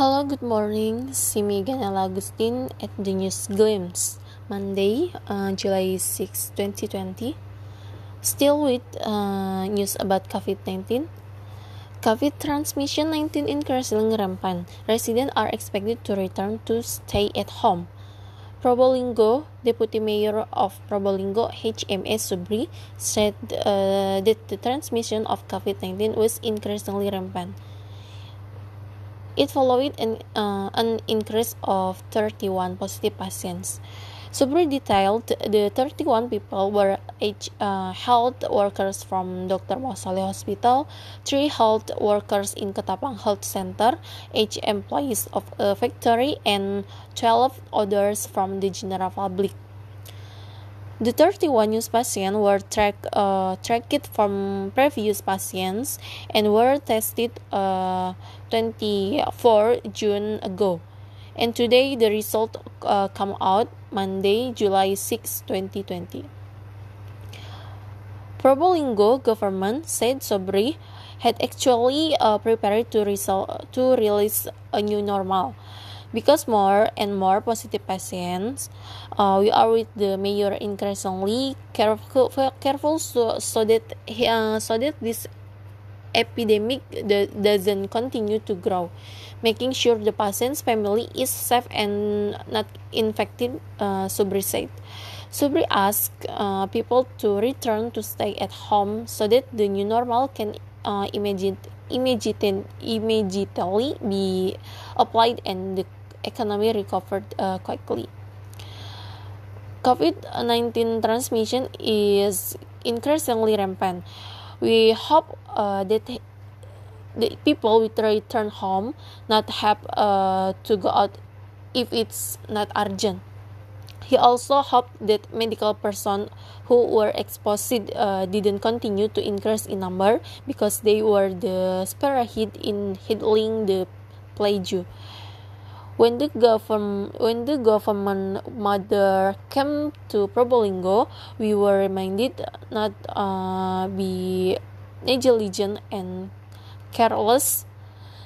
Hello, good morning. See me again, Agustin at the News Glimpse. Monday, uh, July 6, 2020. Still with uh, news about COVID-19. COVID transmission 19 increasing rampant. Residents are expected to return to stay at home. Probolinggo, Deputy Mayor of Probolinggo, HMS Subri, said uh, that the transmission of COVID-19 was increasingly rampant. It followed an, uh, an increase of 31 positive patients. Subri detailed the 31 people were H, uh, health workers from Dr. Mosale Hospital, 3 health workers in Ketapang Health Center, 8 employees of a factory, and 12 others from the general public. The 31 new patients were track, uh, tracked from previous patients and were tested uh, 24 June ago. And today the result uh, come out Monday, July 6, 2020. Probolinggo government said Subri had actually uh, prepared to, result, to release a new normal because more and more positive patients uh, we are with the mayor increasingly careful careful so, so that uh, so that this epidemic doesn't continue to grow. Making sure the patient's family is safe and not infected uh, Subri said. Subri asked uh, people to return to stay at home so that the new normal can uh, immediate, immediate, immediately be applied and the economy recovered uh, quickly. COVID-19 transmission is increasingly rampant. We hope uh, that the people will return home, not have uh, to go out if it's not urgent. He also hoped that medical personnel who were exposed uh, didn't continue to increase in number because they were the spearhead in handling the plague. When the government when the government mother came to Probolinggo, we were reminded not uh, be negligent and careless.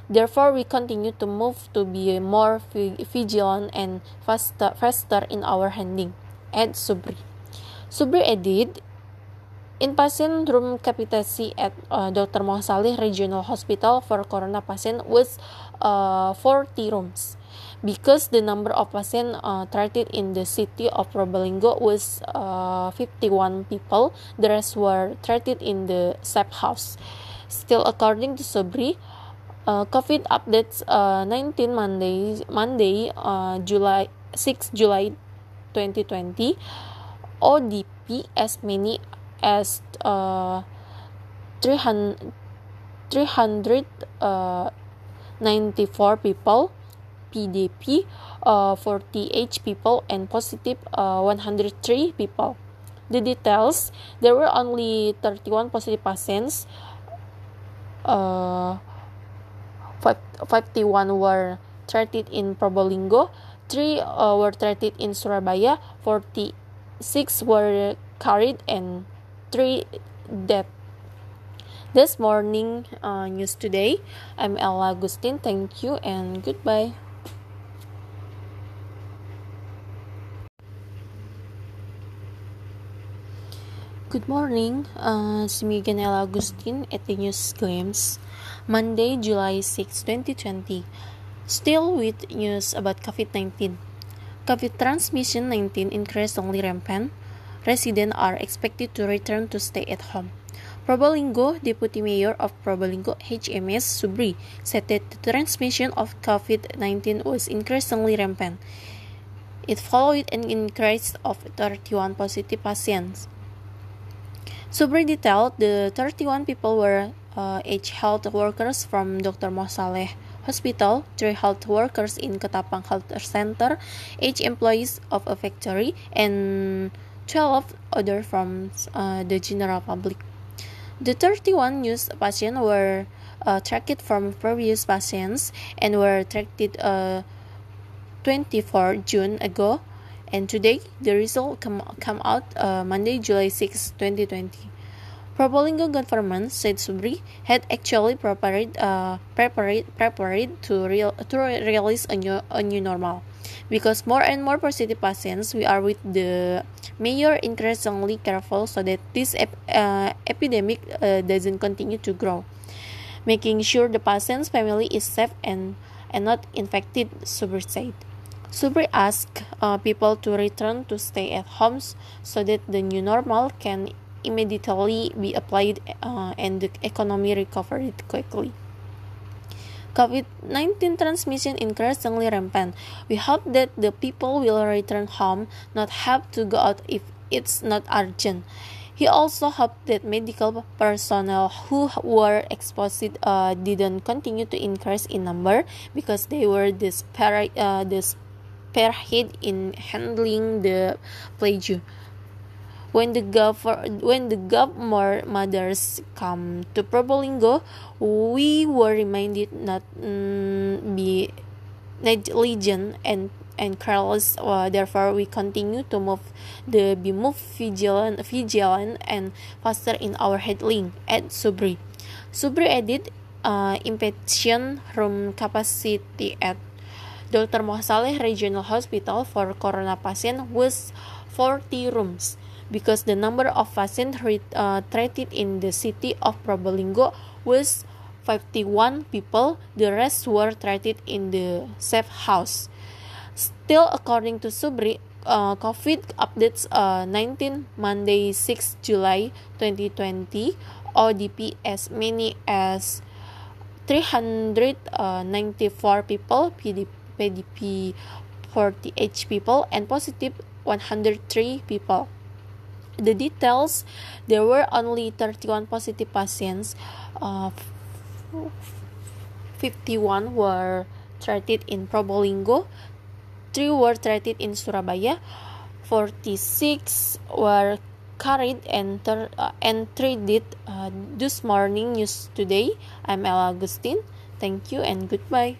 Therefore, we continue to move to be more vigilant and faster, faster in our handling. Add Subri. Subri added, in patient room capacity at uh, Dr. Mohasalih Regional Hospital for corona patient was uh, 40 rooms because the number of patients uh, treated in the city of Probolinggo was uh, 51 people, the rest were treated in the safe house. Still, according to Sobri, uh, COVID updates uh, 19 Monday, Monday uh, July 6 July 2020, ODP as many as uh, 300, 394 uh, people PDP uh, 48 people and positive uh, 103 people. The details there were only 31 positive patients, uh, 51 were treated in Probolinggo, 3 uh, were treated in Surabaya, 46 were carried, and 3 dead. This morning uh, news today. I'm Ella Agustin. Thank you and goodbye. Good morning, uh, Miguel Agustin at the News Glimpse. Monday, July 6, 2020. Still with news about COVID-19. COVID transmission 19 increasingly rampant. Residents are expected to return to stay at home. Probolinggo, Deputy Mayor of Probolinggo HMS Subri, said that the transmission of COVID-19 was increasingly rampant. It followed an increase of 31 positive patients. Subri detailed the 31 people were uh, health workers from Dr. Mosaleh Hospital, three health workers in Ketapang Health Center, eight employees of a factory, and 12 other from uh, the general public. The 31 new patients were uh, tracked from previous patients and were treated uh, 24 June ago and today the result come, come out uh, Monday, July 6, 2020. Probolinggo government, said Subri, had actually prepared, uh, prepared, prepared to, real, to release a new, a new normal. Because more and more positive patients, we are with the mayor increasingly careful so that this ep uh, epidemic uh, doesn't continue to grow. Making sure the patient's family is safe and, and not infected, Subri said. Subri asked uh, people to return to stay at homes so that the new normal can immediately be applied uh, and the economy recovered quickly. COVID 19 transmission increasingly rampant. We hope that the people will return home, not have to go out if it's not urgent. He also hoped that medical personnel who were exposed uh, didn't continue to increase in number because they were desperate, uh, desperate in handling the plague when the gov- when the governor mothers come to Probolinggo, we were reminded not mm, be negligent and and careless. Uh, therefore, we continue to move the be move vigilant, vigilant and faster in our handling. At Subri, Subri added, uh, inpatient room capacity at Dr. Mohasaleh Regional Hospital for corona patient was 40 rooms because the number of patients uh, treated in the city of Probolinggo was 51 people. The rest were treated in the safe house. Still, according to Subri, uh, COVID updates uh, 19 Monday 6 July 2020 ODP as many as 394 people, PDP, PDP 48 people, and positive 103 people the details there were only 31 positive patients uh, 51 were treated in Probolinggo 3 were treated in Surabaya 46 were carried and, ter- uh, treated uh, this morning news today. I'm ella agustin. Thank you and goodbye